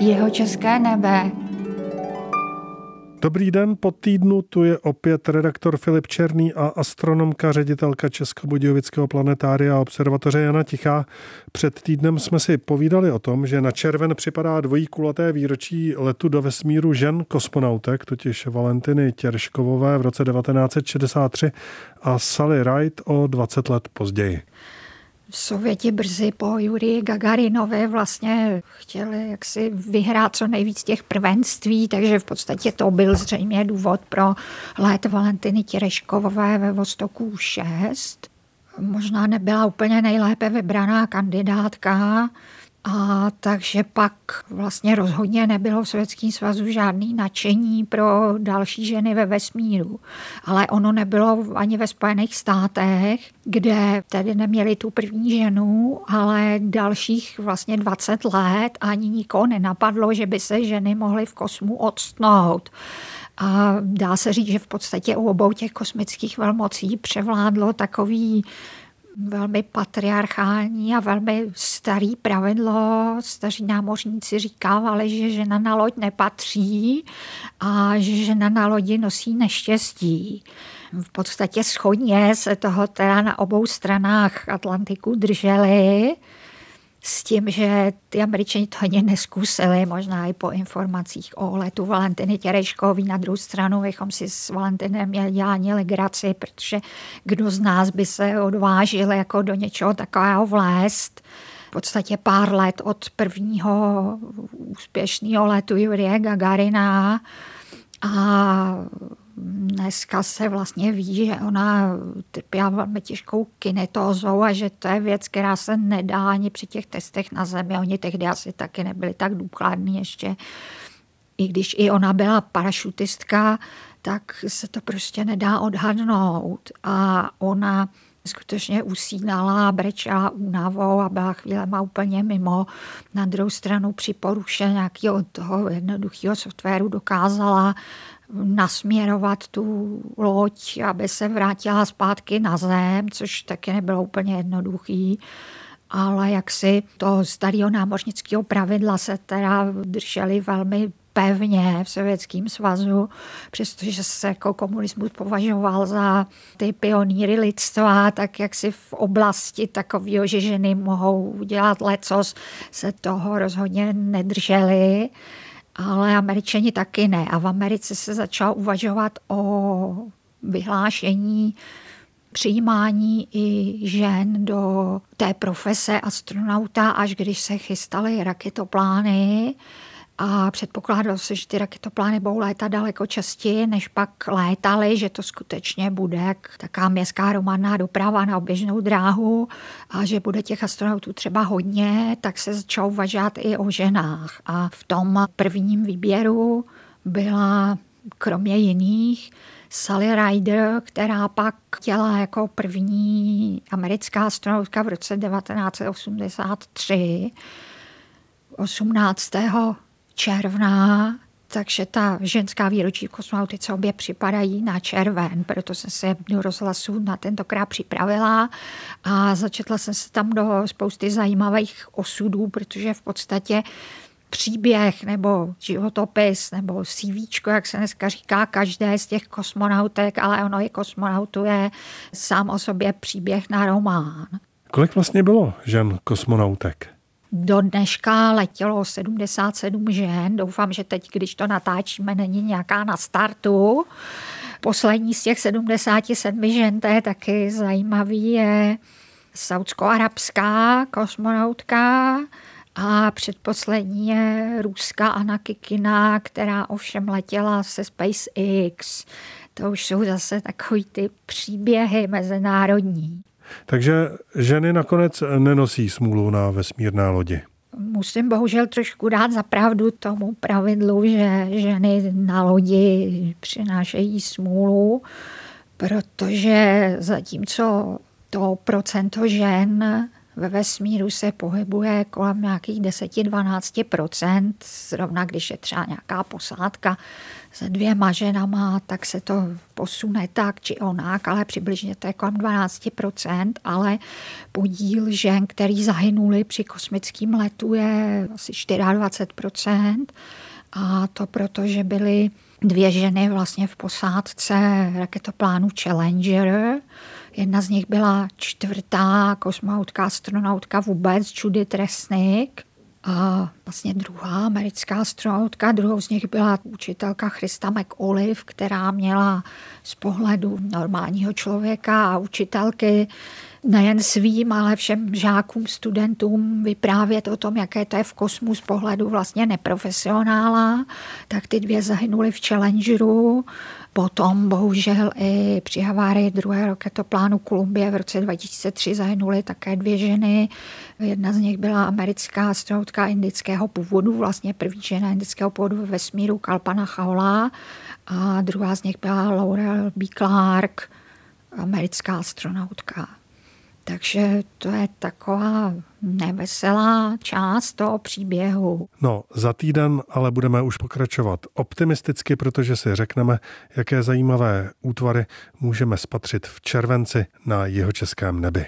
Jeho české nebe. Dobrý den, po týdnu tu je opět redaktor Filip Černý a astronomka, ředitelka Českobudějovického planetária a observatoře Jana Tichá. Před týdnem jsme si povídali o tom, že na červen připadá dvojí kulaté výročí letu do vesmíru žen kosmonautek, totiž Valentiny Těrškovové v roce 1963 a Sally Wright o 20 let později. Sověti brzy po Jurii Gagarinovi vlastně chtěli jaksi vyhrát co nejvíc těch prvenství, takže v podstatě to byl zřejmě důvod pro let Valentiny Těreškovové ve Vostoku 6. Možná nebyla úplně nejlépe vybraná kandidátka, a takže pak vlastně rozhodně nebylo v Sovětském svazu žádný nadšení pro další ženy ve vesmíru. Ale ono nebylo ani ve Spojených státech, kde tedy neměli tu první ženu, ale dalších vlastně 20 let ani nikoho nenapadlo, že by se ženy mohly v kosmu odstnout. A dá se říct, že v podstatě u obou těch kosmických velmocí převládlo takový velmi patriarchální a velmi starý pravidlo. Staří námořníci říkávali, že žena na loď nepatří a že žena na lodi nosí neštěstí. V podstatě schodně se toho teda na obou stranách Atlantiku drželi s tím, že ty američani to ani neskusili, možná i po informacích o letu Valentiny Těreškový. Na druhou stranu bychom si s Valentinem měli legraci, protože kdo z nás by se odvážil jako do něčeho takového vlézt. V podstatě pár let od prvního úspěšného letu Jurie Gagarina a dneska se vlastně ví, že ona trpěla velmi těžkou kinetózou a že to je věc, která se nedá ani při těch testech na zemi. Oni tehdy asi taky nebyli tak důkladní ještě. I když i ona byla parašutistka, tak se to prostě nedá odhadnout. A ona skutečně usínala, brečela únavou a byla chvílema úplně mimo. Na druhou stranu při poruše nějakého toho jednoduchého softwaru dokázala nasměrovat tu loď, aby se vrátila zpátky na zem, což taky nebylo úplně jednoduchý. Ale jak si to starého námořnického pravidla se teda drželi velmi pevně v Sovětském svazu, přestože se jako komunismus považoval za ty pionýry lidstva, tak jak si v oblasti takového, že ženy mohou udělat lecos, se toho rozhodně nedrželi ale američani taky ne. A v Americe se začalo uvažovat o vyhlášení přijímání i žen do té profese astronauta, až když se chystaly raketoplány a předpokládalo se, že ty raketoplány budou létat daleko častěji, než pak létaly, že to skutečně bude taká městská hromadná doprava na oběžnou dráhu a že bude těch astronautů třeba hodně, tak se začalo uvažovat i o ženách. A v tom prvním výběru byla kromě jiných Sally Ryder, která pak chtěla jako první americká astronautka v roce 1983 18 června, takže ta ženská výročí v kosmonautice obě připadají na červen, proto jsem se do rozhlasu na tentokrát připravila a začetla jsem se tam do spousty zajímavých osudů, protože v podstatě příběh nebo životopis nebo CV, jak se dneska říká, každé z těch kosmonautek, ale ono i kosmonautu je sám o sobě příběh na román. Kolik vlastně bylo žen kosmonautek? Do dneška letělo 77 žen. Doufám, že teď, když to natáčíme, není nějaká na startu. Poslední z těch 77 žen, to je taky zajímavý, je saudsko-arabská kosmonautka a předposlední je ruská Anna Kikina, která ovšem letěla se SpaceX. To už jsou zase takový ty příběhy mezinárodní. Takže ženy nakonec nenosí smůlu na vesmírné lodi. Musím bohužel trošku dát za pravdu tomu pravidlu, že ženy na lodi přinášejí smůlu, protože zatímco to procento žen ve vesmíru se pohybuje kolem nějakých 10-12%, zrovna když je třeba nějaká posádka se dvěma ženama, tak se to posune tak či onak, ale přibližně to je kolem 12%, ale podíl žen, který zahynuli při kosmickém letu je asi 24%. A to proto, že byly dvě ženy vlastně v posádce raketoplánu Challenger. Jedna z nich byla čtvrtá kosmonautka, astronautka vůbec, Judith Resnick. A vlastně druhá americká astronautka, druhou z nich byla učitelka Christa McOlive, která měla z pohledu normálního člověka a učitelky nejen svým, ale všem žákům, studentům vyprávět o tom, jaké to je v kosmu z pohledu vlastně neprofesionála, tak ty dvě zahynuly v Challengeru. Potom bohužel i při havárii druhého raketoplánu Columbia v roce 2003 zahynuly také dvě ženy. Jedna z nich byla americká astronautka indického původu, vlastně první žena indického původu ve vesmíru Kalpana Chaula a druhá z nich byla Laurel B. Clark, americká astronautka. Takže to je taková neveselá část toho příběhu. No, za týden ale budeme už pokračovat optimisticky, protože si řekneme, jaké zajímavé útvary můžeme spatřit v červenci na jeho českém nebi.